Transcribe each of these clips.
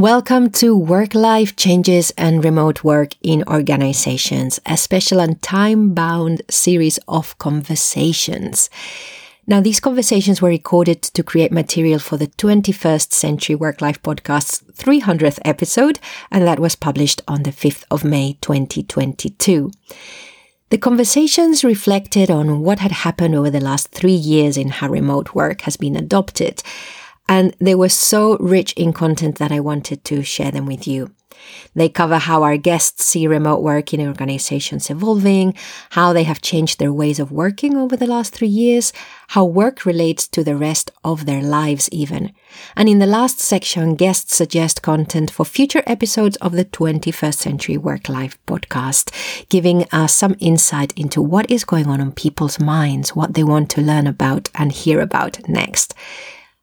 Welcome to Work Life Changes and Remote Work in Organizations, a special and time bound series of conversations. Now, these conversations were recorded to create material for the 21st Century Work Life Podcast's 300th episode, and that was published on the 5th of May 2022. The conversations reflected on what had happened over the last three years in how remote work has been adopted and they were so rich in content that I wanted to share them with you. They cover how our guests see remote work in organizations evolving, how they have changed their ways of working over the last three years, how work relates to the rest of their lives, even. And in the last section, guests suggest content for future episodes of the 21st Century Work Life podcast, giving us some insight into what is going on in people's minds, what they want to learn about and hear about next.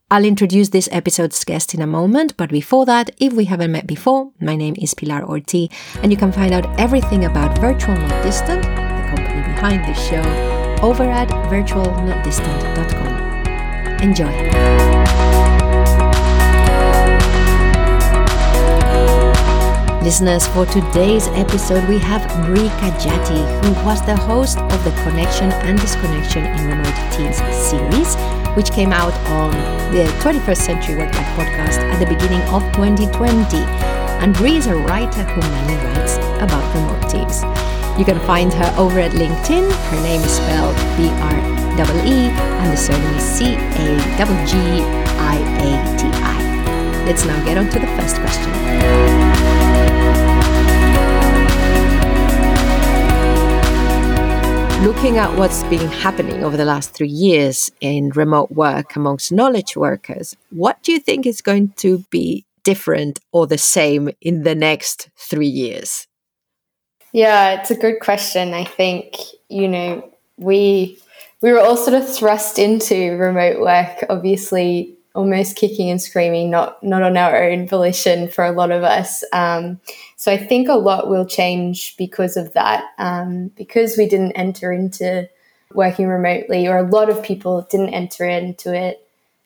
I'll introduce this episode's guest in a moment, but before that, if we haven't met before, my name is Pilar Orti, and you can find out everything about Virtual Not Distant, the company behind this show, over at virtualnotdistant.com. Enjoy. Listeners, for today's episode, we have Bree Caggiati, who was the host of the Connection and Disconnection in Remote Teams series, which came out on the 21st Century Work Life podcast at the beginning of 2020. And Bree is a writer who mainly writes about remote teams. You can find her over at LinkedIn. Her name is spelled B R E E, and the surname is C A G I A T I. Let's now get on to the first question. Looking at what's been happening over the last three years in remote work amongst knowledge workers, what do you think is going to be different or the same in the next three years? Yeah, it's a good question. I think, you know, we we were all sort of thrust into remote work, obviously almost kicking and screaming, not not on our own volition for a lot of us. Um, so I think a lot will change because of that, um, because we didn't enter into working remotely, or a lot of people didn't enter into it.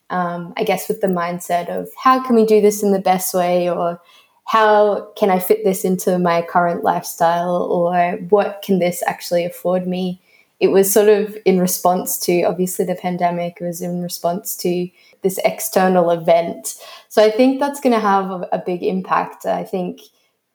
Um, I guess with the mindset of how can we do this in the best way, or how can I fit this into my current lifestyle, or what can this actually afford me? It was sort of in response to obviously the pandemic. It was in response to this external event. So I think that's going to have a, a big impact. I think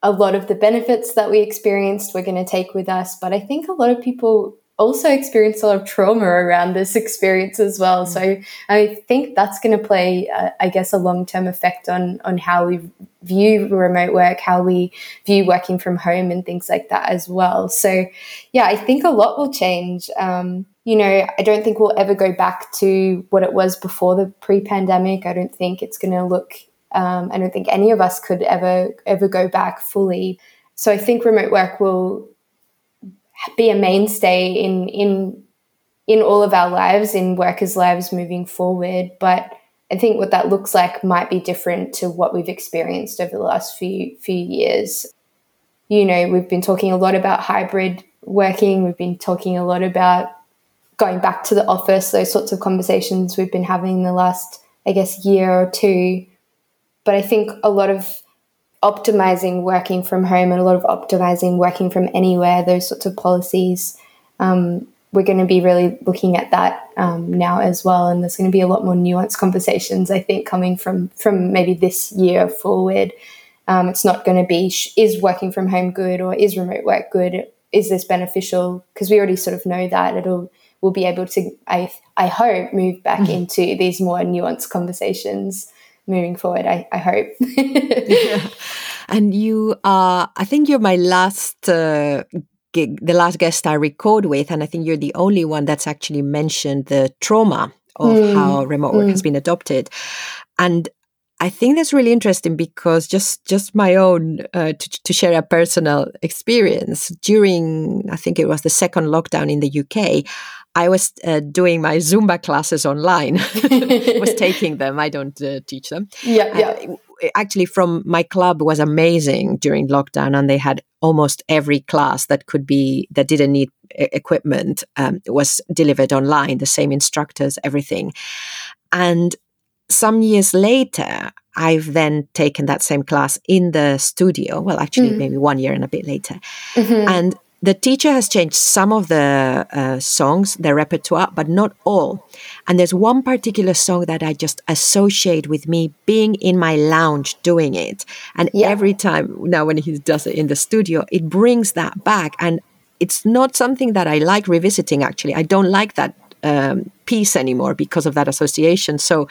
a lot of the benefits that we experienced we're going to take with us, but I think a lot of people also experienced a lot of trauma around this experience as well. Mm. So I think that's going to play, uh, I guess, a long term effect on on how we view remote work, how we view working from home, and things like that as well. So yeah, I think a lot will change. Um, you know, I don't think we'll ever go back to what it was before the pre-pandemic. I don't think it's going to look. Um, I don't think any of us could ever ever go back fully. So I think remote work will be a mainstay in in in all of our lives, in workers' lives moving forward. But I think what that looks like might be different to what we've experienced over the last few few years. You know, we've been talking a lot about hybrid working. We've been talking a lot about going back to the office, those sorts of conversations we've been having in the last, I guess, year or two. But I think a lot of optimizing working from home and a lot of optimizing working from anywhere, those sorts of policies, um, we're going to be really looking at that um, now as well. And there's going to be a lot more nuanced conversations, I think, coming from from maybe this year forward. Um, it's not going to be is working from home good or is remote work good? Is this beneficial? Because we already sort of know that it'll we'll be able to, I, I hope, move back mm-hmm. into these more nuanced conversations moving forward. I, I hope. yeah. And you are, I think you're my last uh, gig, the last guest I record with, and I think you're the only one that's actually mentioned the trauma of mm. how remote work mm. has been adopted. And I think that's really interesting because just just my own uh, to, to share a personal experience during I think it was the second lockdown in the UK. I was uh, doing my Zumba classes online. was taking them. I don't uh, teach them. Yeah, yeah. Uh, actually, from my club was amazing during lockdown, and they had almost every class that could be that didn't need equipment um, was delivered online. The same instructors, everything, and some years later, I've then taken that same class in the studio. Well, actually, mm-hmm. maybe one year and a bit later. Mm-hmm. And the teacher has changed some of the uh, songs, the repertoire, but not all. And there's one particular song that I just associate with me being in my lounge doing it. And yeah. every time now, when he does it in the studio, it brings that back. And it's not something that I like revisiting, actually. I don't like that um, piece anymore because of that association. So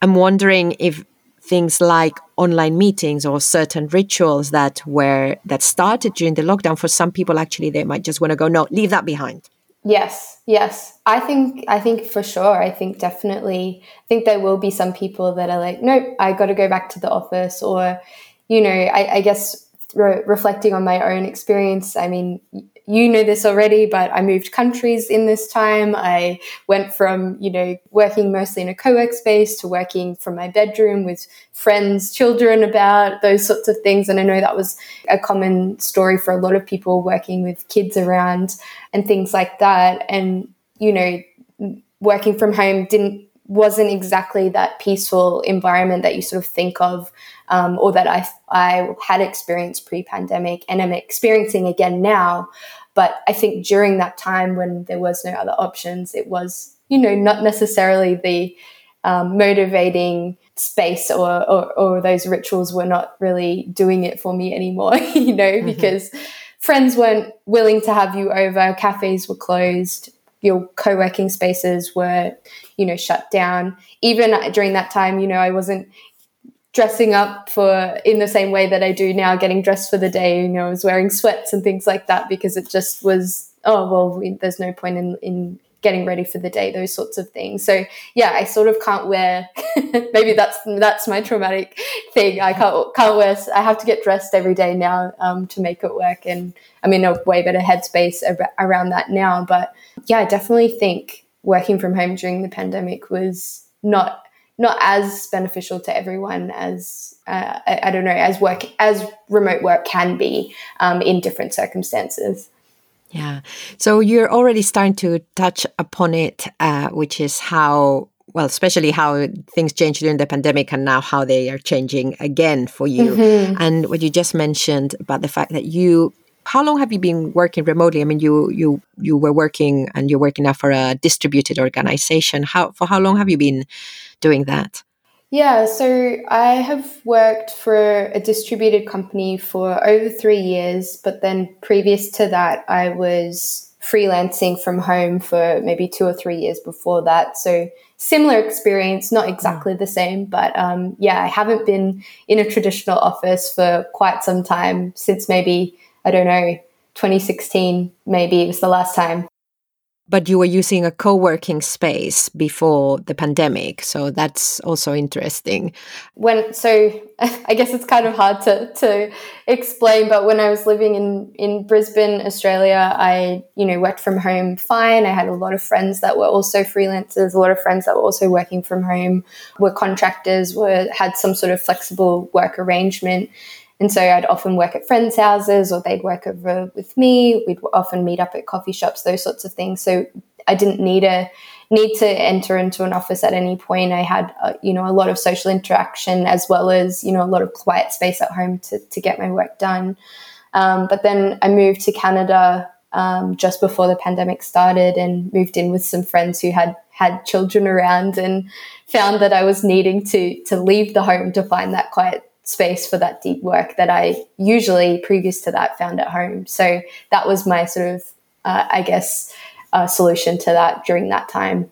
I'm wondering if things like online meetings or certain rituals that were that started during the lockdown for some people actually they might just want to go no leave that behind. Yes yes. I think i think for sure i think definitely i think there will be some people that are like nope i got to go back to the office or you know i, I guess re- reflecting on my own experience i mean you know this already, but I moved countries in this time. I went from, you know, working mostly in a co work space to working from my bedroom with friends, children about those sorts of things. And I know that was a common story for a lot of people working with kids around and things like that. And, you know, working from home didn't wasn't exactly that peaceful environment that you sort of think of um, or that I, I had experienced pre-pandemic and am experiencing again now but I think during that time when there was no other options, it was, you know, not necessarily the um, motivating space or, or, or, those rituals were not really doing it for me anymore, you know, mm-hmm. because friends weren't willing to have you over, cafes were closed, your co-working spaces were, you know, shut down. Even during that time, you know, I wasn't dressing up for in the same way that I do now, getting dressed for the day. You know, I was wearing sweats and things like that because it just was, oh, well, we, there's no point in, in getting ready for the day, those sorts of things. So yeah, I sort of can't wear, maybe that's, that's my traumatic thing. I can't, can't wear, I have to get dressed every day now um, to make it work. And I'm in a way better headspace around that now. But yeah, I definitely think working from home during the pandemic was not not as beneficial to everyone as uh, I, I, don't know as work as remote work can be um, in different circumstances. Yeah, so you're already starting to touch upon it, uh, which is how well, especially how things changed during the pandemic and now how they are changing again for you. Mm-hmm. And what you just mentioned about the fact that you how long have you been working remotely? I mean, you you you were working and you're working now for a distributed organization. How for how long have you been doing that? Yeah, so I have worked for a distributed company for over three years, but then previous to that, I was freelancing from home for maybe two or three years before that. So similar experience, not exactly the same, but um, yeah, I haven't been in a traditional office for quite some time since maybe, I don't know, 2016, maybe it was the last time but you were using a co-working space before the pandemic so that's also interesting. When so i guess it's kind of hard to, to explain but when i was living in, in brisbane australia i you know worked from home fine. I had a lot of friends that were also freelancers a lot of friends that were also working from home were contractors were had some sort of flexible work arrangement and so I'd often work at friends' houses or they'd work over with me. We'd often meet up at coffee shops, those sorts of things. So I didn't need a need to enter into an office at any point. I had, uh, you know, a lot of social interaction as well as, you know, a lot of quiet space at home to, to get my work done. Um, but then I moved to Canada um, just before the pandemic started and moved in with some friends who had had children around and found that I was needing to to leave the home to find that quiet space for that deep work that I usually previous to that found at home. So that was my sort of, uh, I guess, uh, solution to that during that time.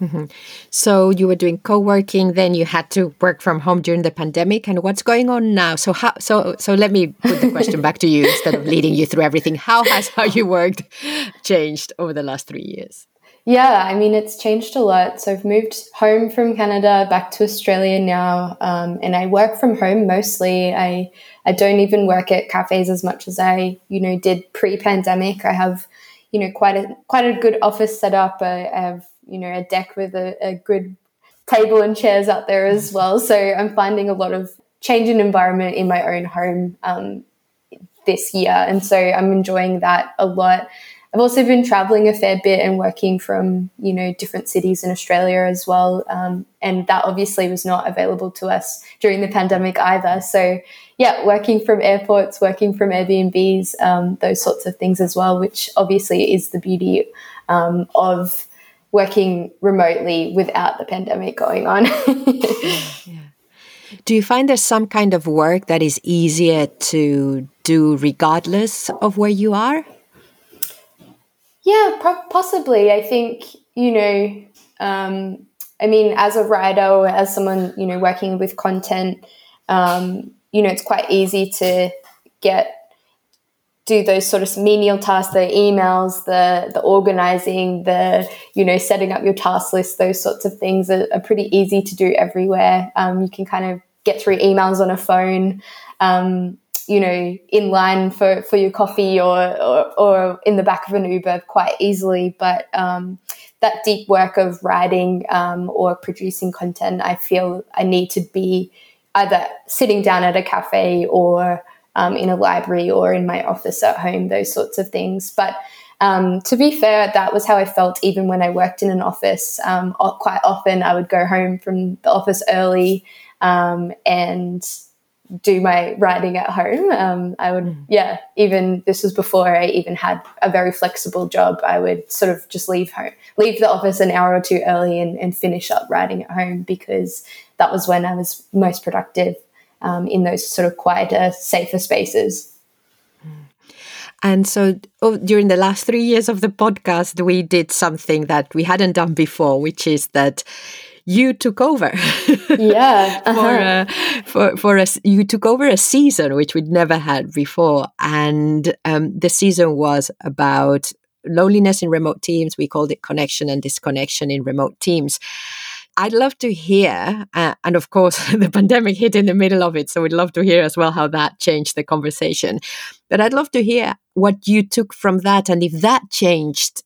Mm-hmm. So you were doing co-working, then you had to work from home during the pandemic. And what's going on now? So how? So so let me put the question back to you instead of leading you through everything. How has how you worked changed over the last three years? Yeah, I mean, it's changed a lot. So I've moved home from Canada back to Australia now, um, and I work from home mostly. I I don't even work at cafes as much as I you know did pre-pandemic. I have you know quite a quite a good office set up. I, I have you know a deck with a, a good table and chairs out there as well. So I'm finding a lot of change in environment in my own home um, this year, and so I'm enjoying that a lot. I've also been traveling a fair bit and working from, you know, different cities in Australia as well. Um, and that obviously was not available to us during the pandemic either. So, yeah, working from airports, working from Airbnbs, um, those sorts of things as well, which obviously is the beauty um, of working remotely without the pandemic going on. Do you find there's some kind of work that is easier to do regardless of where you are? Yeah, possibly. I think, you know, um, I mean, as a writer or as someone, you know, working with content, um, you know, it's quite easy to get do those sort of menial tasks, the emails, the the organizing, the you know setting up your task list, those sorts of things are, are pretty easy to do everywhere. Um, you can kind of get through emails on a phone. Um, you know, in line for, for your coffee or, or, or in the back of an Uber quite easily. But um, that deep work of writing um, or producing content, I feel I need to be either sitting down at a cafe or um, in a library or in my office at home, those sorts of things. But um, to be fair, that was how I felt even when I worked in an office. Um, quite often, I would go home from the office early um, and do my writing at home. Um, I would, mm. yeah, even this was before I even had a very flexible job. I would sort of just leave home, leave the office an hour or two early and, and finish up writing at home because that was when I was most productive um, in those sort of quieter, safer spaces. And so oh, during the last three years of the podcast, we did something that we hadn't done before, which is that you took over. yeah. Uh-huh. for, uh, for, for us, you took over a season, which we'd never had before. And um, the season was about loneliness in remote teams. We called it connection and disconnection in remote teams. I'd love to hear, uh, and of course, the pandemic hit in the middle of it. So we'd love to hear as well how that changed the conversation. But I'd love to hear what you took from that and if that changed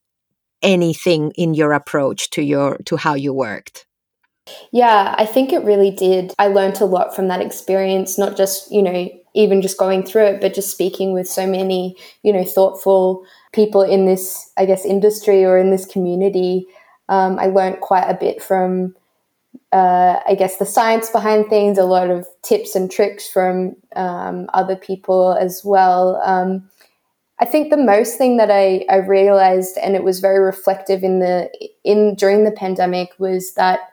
anything in your approach to your to how you worked yeah i think it really did i learned a lot from that experience not just you know even just going through it but just speaking with so many you know thoughtful people in this i guess industry or in this community um, i learned quite a bit from uh, I guess the science behind things, a lot of tips and tricks from um, other people as well. Um, I think the most thing that I, I realized, and it was very reflective in the in during the pandemic, was that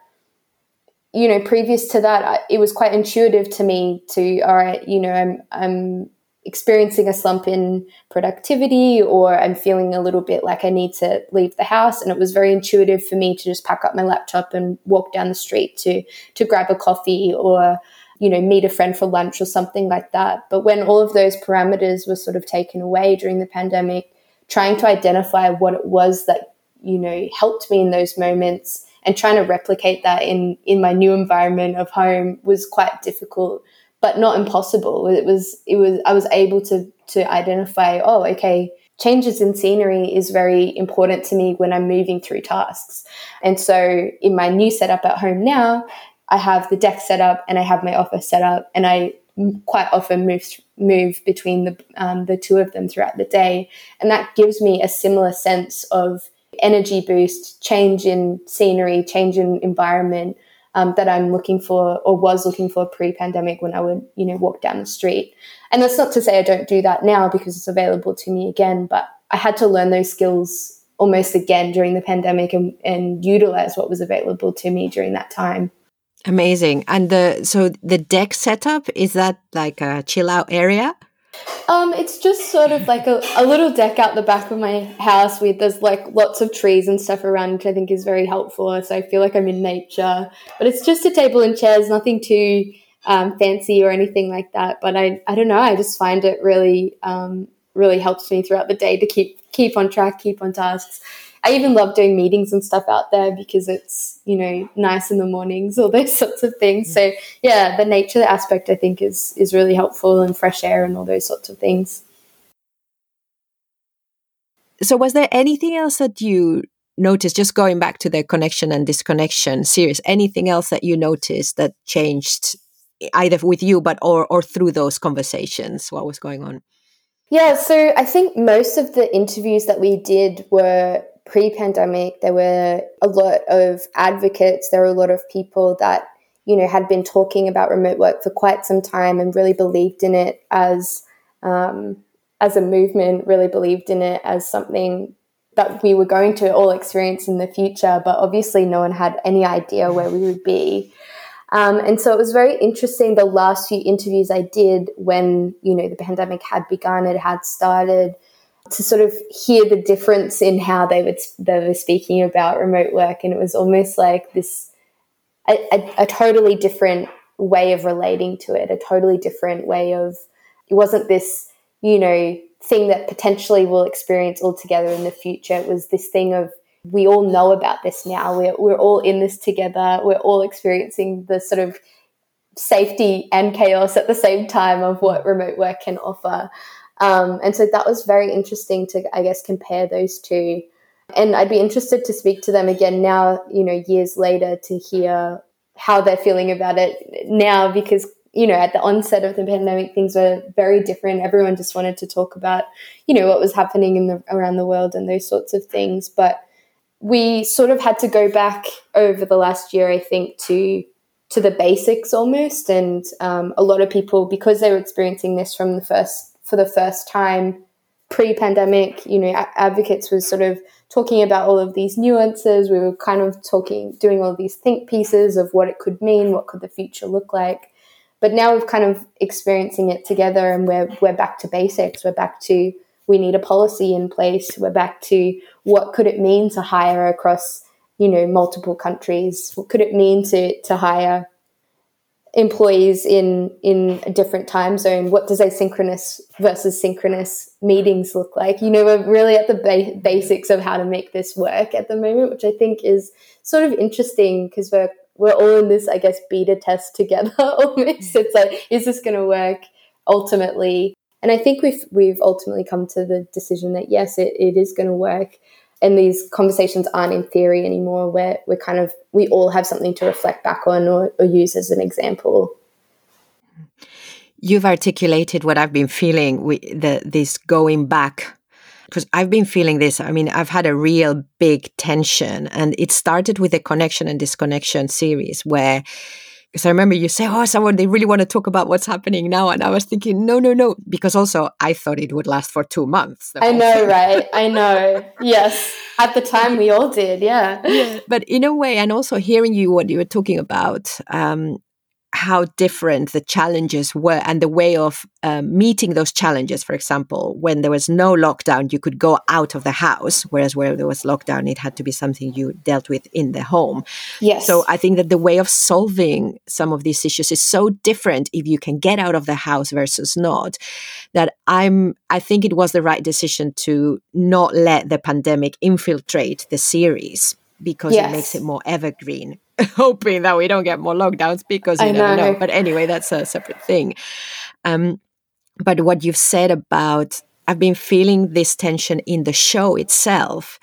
you know previous to that, it was quite intuitive to me to all right, you know, I'm I'm experiencing a slump in productivity or I'm feeling a little bit like I need to leave the house. And it was very intuitive for me to just pack up my laptop and walk down the street to to grab a coffee or you know meet a friend for lunch or something like that. But when all of those parameters were sort of taken away during the pandemic trying to identify what it was that you know helped me in those moments and trying to replicate that in in my new environment of home was quite difficult but not impossible. It was it was I was able to to identify, oh, okay, changes in scenery is very important to me when I'm moving through tasks. And so in my new setup at home now, I have the deck set up and I have my office set up and I quite often move move between the um, the two of them throughout the day, and that gives me a similar sense of energy boost, change in scenery, change in environment, um, that I'm looking for or was looking for pre-pandemic when I would, you know, walk down the street. And that's not to say I don't do that now because it's available to me again, but I had to learn those skills almost again during the pandemic and, and utilize what was available to me during that time. Amazing. And the so the deck setup is that like a chill out area? Um, it's just sort of like a, a little deck out the back of my house with there's like lots of trees and stuff around, which I think is very helpful. So I feel like I'm in nature. But it's just a table and chairs, nothing too um, fancy or anything like that. But I, I don't know. I just find it really, um, really helps me throughout the day to keep keep on track, keep on tasks. I even love doing meetings and stuff out there because it's, you know, nice in the mornings, all those sorts of things. So yeah, the nature aspect I think is is really helpful and fresh air and all those sorts of things. So was there anything else that you noticed just going back to the connection and disconnection series, anything else that you noticed that changed either with you but or or through those conversations? What was going on? Yeah, so I think most of the interviews that we did were pre pandemic. There were a lot of advocates, there were a lot of people that, you know, had been talking about remote work for quite some time and really believed in it as um, as a movement, really believed in it as something that we were going to all experience in the future, but obviously no one had any idea where we would be. Um, and so it was very interesting the last few interviews I did when, you know, the pandemic had begun, it had started, to sort of hear the difference in how they would they were speaking about remote work. And it was almost like this a, a, a totally different way of relating to it, a totally different way of it wasn't this, you know, thing that potentially we'll experience all together in the future. It was this thing of we all know about this now. We're, we're all in this together. We're all experiencing the sort of safety and chaos at the same time of what remote work can offer. Um, and so that was very interesting to, I guess, compare those two. And I'd be interested to speak to them again now, you know, years later to hear how they're feeling about it now because you know, at the onset of the pandemic, things were very different. Everyone just wanted to talk about, you know, what was happening in the around the world and those sorts of things. But we sort of had to go back over the last year, I think, to to the basics almost. And um, a lot of people, because they were experiencing this from the first for the first time pre-pandemic, you know, advocates was sort of talking about all of these nuances. We were kind of talking, doing all these think pieces of what it could mean, what could the future look like. But now we're kind of experiencing it together, and we're we're back to basics. We're back to we need a policy in place. We're back to what could it mean to hire across, you know, multiple countries? What could it mean to to hire employees in in a different time zone? What does asynchronous versus synchronous meetings look like? You know, we're really at the ba- basics of how to make this work at the moment, which I think is sort of interesting because we're we're all in this, I guess, beta test together almost. It's like, is this going to work ultimately? And I think we've we've ultimately come to the decision that yes, it, it is going to work. And these conversations aren't in theory anymore. Where we're kind of we all have something to reflect back on or, or use as an example. You've articulated what I've been feeling with the this going back because I've been feeling this. I mean, I've had a real big tension, and it started with the connection and disconnection series where because I remember you say, "Oh, someone they really want to talk about what's happening now," and I was thinking, "No, no, no," because also I thought it would last for two months. I know, right? I know. Yes, at the time we all did, yeah. yeah. But in a way, and also hearing you what you were talking about, um, how different the challenges were and the way of um, meeting those challenges. For example, when there was no lockdown, you could go out of the house, whereas where there was lockdown, it had to be something you dealt with in the home. Yes. So I think that the way of solving some of these issues is so different if you can get out of the house versus not. That I'm, I think it was the right decision to not let the pandemic infiltrate the series because yes. it makes it more evergreen hoping that we don't get more lockdowns because you I never know. know. But anyway, that's a separate thing. Um, but what you've said about, I've been feeling this tension in the show itself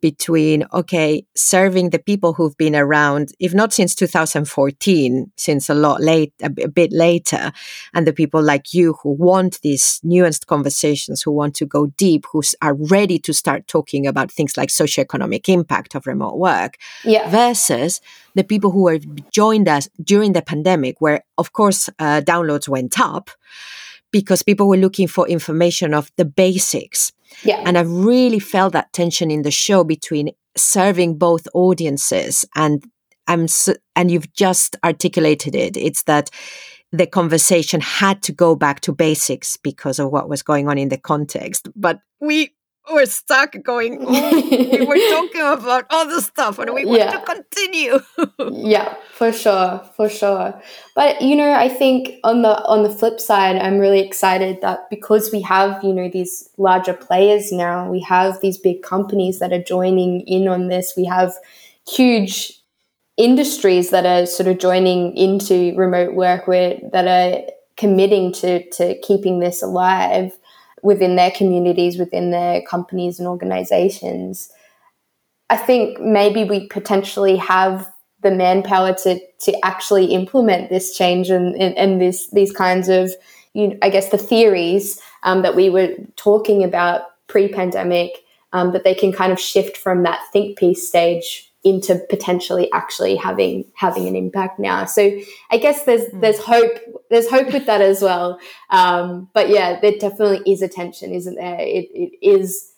between okay serving the people who've been around if not since 2014 since a lot late a, bit later and the people like you who want these nuanced conversations who want to go deep who are ready to start talking about things like socioeconomic impact of remote work yeah. versus the people who have joined us during the pandemic where of course uh, downloads went up because people were looking for information of the basics. Yeah. And I really felt that tension in the show between serving both audiences and I'm so, and you've just articulated it. It's that the conversation had to go back to basics because of what was going on in the context. But we we're stuck going, oh, we were talking about all other stuff and we want yeah. to continue. yeah, for sure, for sure. But you know, I think on the on the flip side, I'm really excited that because we have, you know, these larger players now, we have these big companies that are joining in on this. We have huge industries that are sort of joining into remote work where that are committing to to keeping this alive within their communities, within their companies and organizations. I think maybe we potentially have the manpower to to actually implement this change and, and, and this these kinds of you know, I guess the theories um, that we were talking about pre-pandemic um, that they can kind of shift from that think piece stage into potentially actually having having an impact now. So I guess there's mm. there's hope there's hope with that as well. Um, but yeah, there definitely is a tension, isn't there? It, it is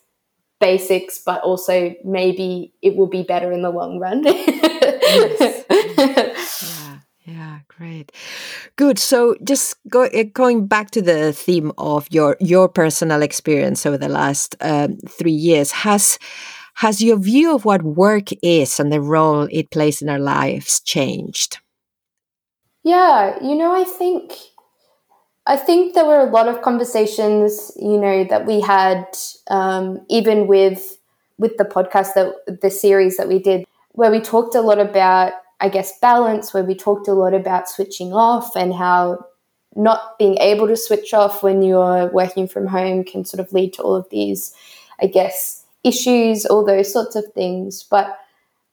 basics, but also maybe it will be better in the long run. yes. yeah, yeah, great, good. So just go, eh, going back to the theme of your your personal experience over the last um, three years has has your view of what work is and the role it plays in our lives changed? Yeah, you know, I think I think there were a lot of conversations, you know, that we had um, even with with the podcast that the series that we did, where we talked a lot about, I guess, balance, where we talked a lot about switching off and how not being able to switch off when you're working from home can sort of lead to all of these, I guess, issues, all those sorts of things. But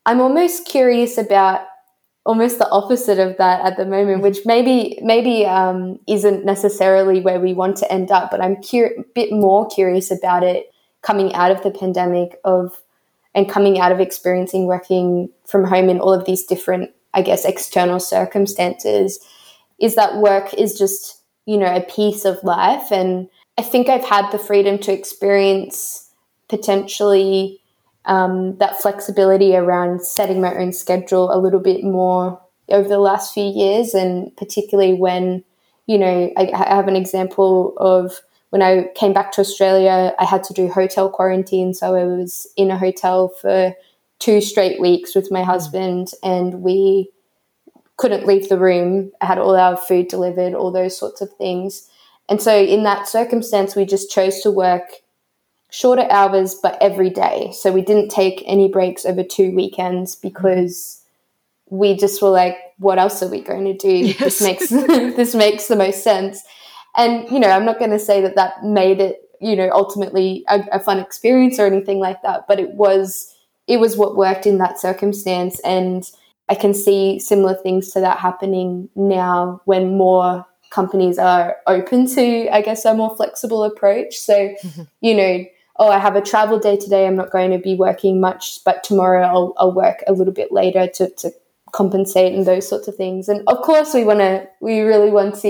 I'm almost curious about almost the opposite of that at the moment, which maybe maybe um, isn't necessarily where we want to end up. But I'm cur- a bit more curious about it coming out of the pandemic of and coming out of experiencing working from home in all of these different, I guess, external circumstances. Is that work is just you know a piece of life, and I think I've had the freedom to experience potentially um, that flexibility around setting my own schedule a little bit more over the last few years, and particularly when, you know, I, I have an example of when I came back to Australia, I had to do hotel quarantine. So I was in a hotel for two straight weeks with my husband, and we couldn't leave the room. I had all our food delivered, all those sorts of things. And so, in that circumstance, we just chose to work shorter hours, but every day. So we didn't take any breaks over two weekends because we just were like, what else are we going to do? Yes. This makes this makes the most sense. And you know, I'm not going to say that that made it, you know, ultimately a, a fun experience or anything like that, but it was it was what worked in that circumstance and I can see similar things to that happening now when more companies are open to, I guess, a more flexible approach. So, mm-hmm. you know, oh, I have a travel day today, I'm not going to be working much, but tomorrow I'll, I'll work a little bit later to, to compensate and those sorts of things. And of course, we want to, we really want to,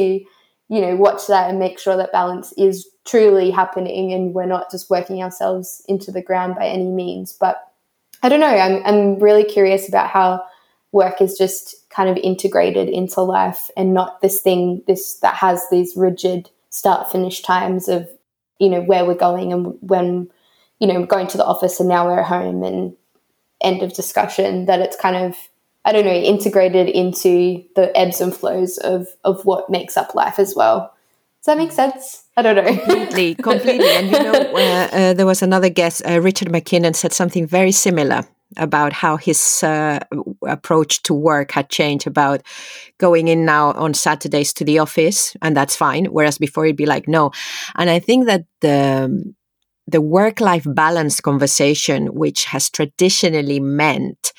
you know, watch that and make sure that balance is truly happening and we're not just working ourselves into the ground by any means. But I don't know, I'm, I'm really curious about how work is just kind of integrated into life and not this thing, this that has these rigid start finish times of you know where we're going and when you know going to the office and now we're at home and end of discussion that it's kind of I don't know integrated into the ebbs and flows of of what makes up life as well. Does that make sense? I don't know. completely, completely. And you know, uh, uh, there was another guest, uh, Richard McKinnon, said something very similar about how his uh, approach to work had changed about going in now on Saturdays to the office, and that's fine. Whereas before he'd be like, no. And I think that the the work life balance conversation, which has traditionally meant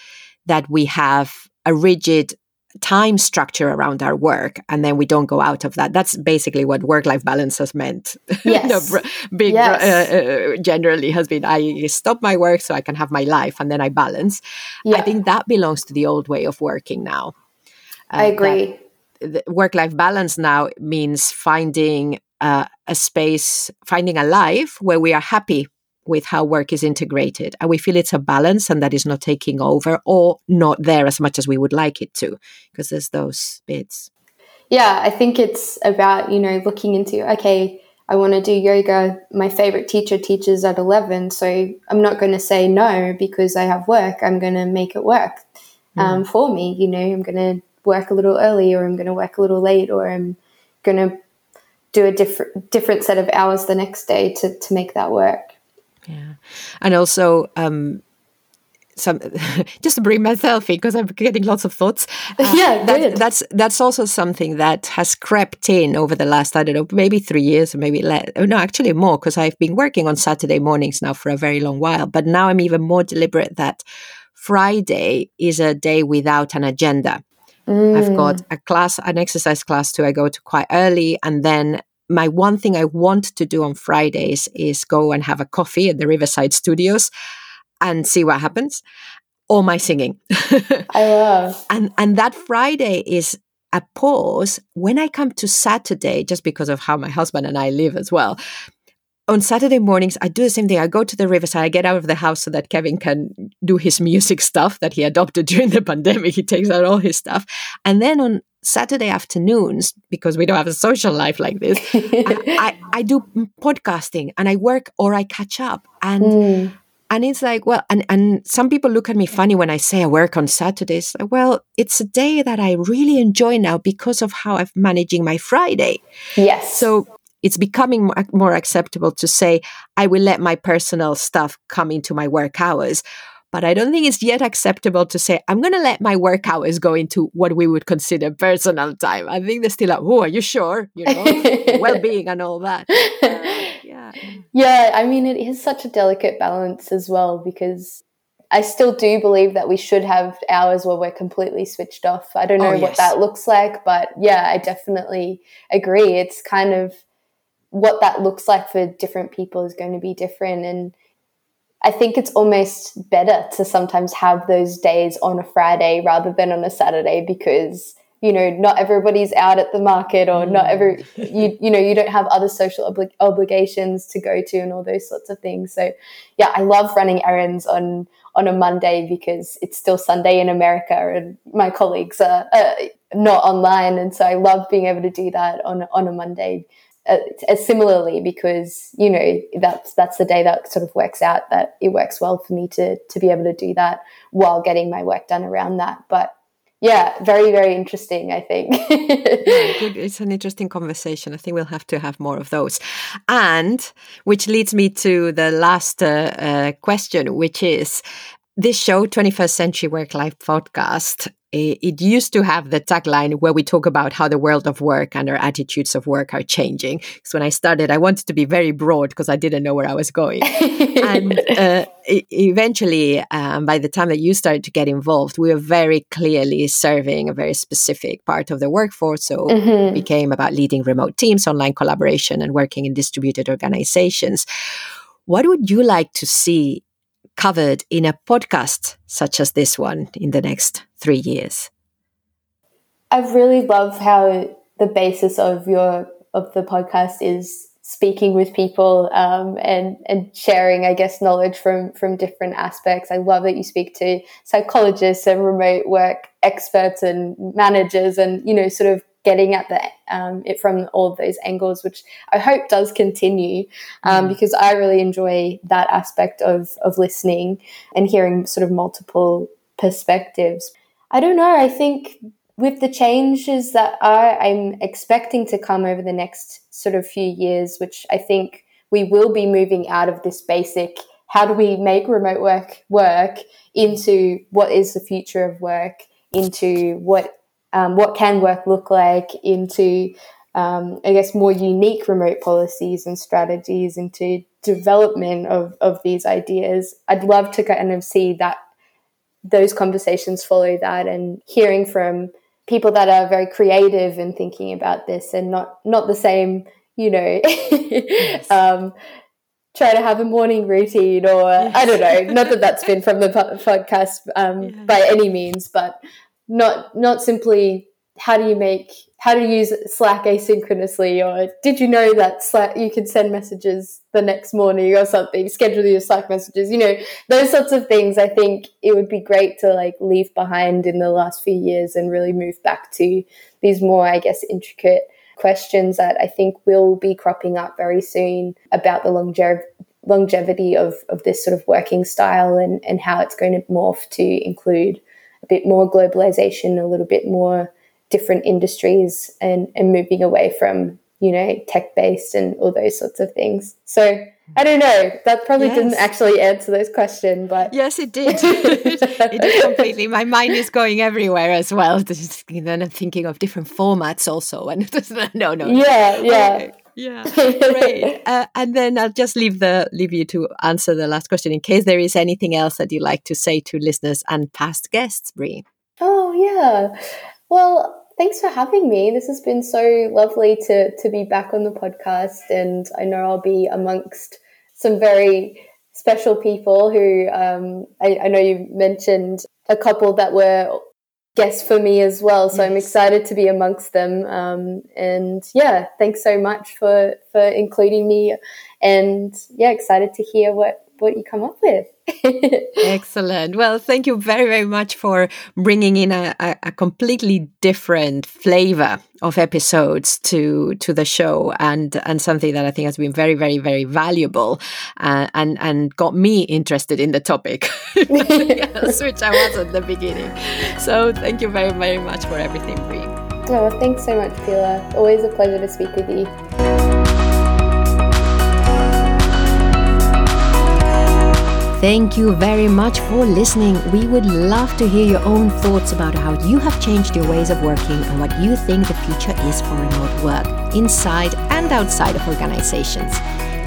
that we have a rigid time structure around our work and then we don't go out of that that's basically what work life balance has meant yes. big yes. Uh, uh, generally has been i stop my work so i can have my life and then i balance yeah. i think that belongs to the old way of working now uh, i agree work life balance now means finding uh, a space finding a life where we are happy with how work is integrated and we feel it's a balance and that is not taking over or not there as much as we would like it to because there's those bits. Yeah i think it's about you know looking into okay i want to do yoga. My favorite teacher teaches at 11 so i'm not going to say no because i have work. I'm going to make it work mm. um, for me you know i'm going to work a little early or i'm going to work a little late or i'm going to do a different different set of hours the next day to, to make that work yeah, and also um, some just to bring myself in because I'm getting lots of thoughts. Uh, yeah, that, that's that's also something that has crept in over the last I don't know maybe three years or maybe less. Oh, no, actually more because I've been working on Saturday mornings now for a very long while. But now I'm even more deliberate that Friday is a day without an agenda. Mm. I've got a class, an exercise class to I go to quite early, and then my one thing I want to do on Fridays is go and have a coffee at the Riverside Studios and see what happens. Or my singing. I love. And and that Friday is a pause when I come to Saturday, just because of how my husband and I live as well. On Saturday mornings, I do the same thing. I go to the riverside. I get out of the house so that Kevin can do his music stuff that he adopted during the pandemic. He takes out all his stuff. And then on Saturday afternoons, because we don't have a social life like this, I, I, I, do podcasting and I work or I catch up. And mm. and it's like, well, and, and some people look at me funny when I say I work on Saturdays. Well, it's a day that I really enjoy now because of how I'm managing my Friday. Yes. So it's becoming more acceptable to say I will let my personal stuff come into my work hours but I don't think it's yet acceptable to say, I'm going to let my work hours go into what we would consider personal time. I think they're still like, oh, are you sure? You know, well being and all that. Uh, yeah. Yeah. I mean, it is such a delicate balance as well because I still do believe that we should have hours where we're completely switched off. I don't know oh, yes. what that looks like, but yeah, I definitely agree. It's kind of what that looks like for different people is going to be different. And I think it's almost better to sometimes have those days on a Friday rather than on a Saturday because you know not everybody's out at the market or not every you you know you don't have other social obli- obligations to go to and all those sorts of things. So yeah i love running errands on on a monday because it's still sunday in america and my colleagues are uh, not online. And so i love being able to do that on on a monday uh, similarly because you know that's that's the day that sort of works out that it works well for me to to be able to do that while getting my work done around that. But yeah very very interesting i think. Yeah, it's an interesting conversation. I think we'll have to have more of those. And which leads me to the last uh, uh, question which is this show 21st century work life podcast it used to have the tagline where we talk about how the world of work and our attitudes of work are changing. So when I started, I wanted to be very broad because I didn't know where I was going. and uh, eventually, um, by the time that you started to get involved, we were very clearly serving a very specific part of the workforce. So mm-hmm. it became about leading remote teams, online collaboration, and working in distributed organizations. What would you like to see covered in a podcast such as this one in the next three years? I really love how the basis of your of the podcast is speaking with people um, and and sharing, I guess, knowledge from from different aspects. I love that you speak to psychologists and remote work experts and managers, and you know, sort of getting at the um, it from all of those angles, which I hope does continue, um, mm. because I really enjoy that aspect of of listening and hearing sort of multiple perspectives. I don't know. I think with the changes that I, I'm expecting to come over the next sort of few years, which I think we will be moving out of this basic how do we make remote work work into what is the future of work into what um, what can work look like into um, I guess more unique remote policies and strategies into development of, of these ideas. I'd love to kind of see that those conversations follow that and hearing from people that are very creative in thinking about this and not not the same, you know, yes. um, try to have a morning routine or yes. I don't know. Not that that's been from the podcast um, yeah. by any means, but not not simply how do you make how to use Slack asynchronously, or did you know that Slack you can send messages the next morning or something, schedule your Slack messages, you know, those sorts of things. I think it would be great to like leave behind in the last few years and really move back to these more, I guess, intricate questions that I think will be cropping up very soon about the longevity longevity of, of this sort of working style and, and how it's going to morph to include bit more globalization, a little bit more different industries and, and moving away from, you know, tech based and all those sorts of things. So I don't know. That probably yes. didn't actually answer those questions, but yes, it did. it did completely. My mind is going everywhere as well. Then I'm thinking of different formats also, and no, no, yeah, yeah. Okay. Yeah, great. Uh, and then I'll just leave the leave you to answer the last question in case there is anything else that you'd like to say to listeners and past guests, Bree. Oh yeah. Well, thanks for having me. This has been so lovely to to be back on the podcast, and I know I'll be amongst some very special people who um, I, I know you mentioned a couple that were guests for me as well. So yes. I'm excited to be amongst them. Um, and yeah, thanks so much for for including me. And yeah, excited to hear what what you come up with. Excellent. Well, thank you very, very much for bringing in a, a, a, completely different flavor of episodes to to the show, and and something that I think has been very, very, very valuable, uh, and and got me interested in the topic, which I was at the beginning. So, thank you very, very much for everything, Bree. Oh, thanks so much, Pilar. Always a pleasure to speak with you. Thank you very much for listening. We would love to hear your own thoughts about how you have changed your ways of working and what you think the future is for remote work, inside and outside of organizations.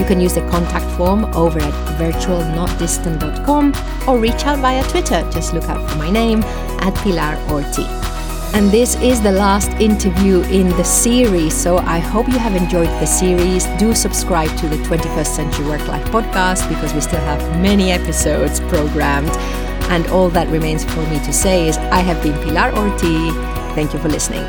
You can use the contact form over at virtualnotdistant.com or reach out via Twitter. Just look out for my name at Pilar Orti. And this is the last interview in the series, so I hope you have enjoyed the series. Do subscribe to the 21st Century Work Life podcast because we still have many episodes programmed. And all that remains for me to say is I have been Pilar Orti. Thank you for listening.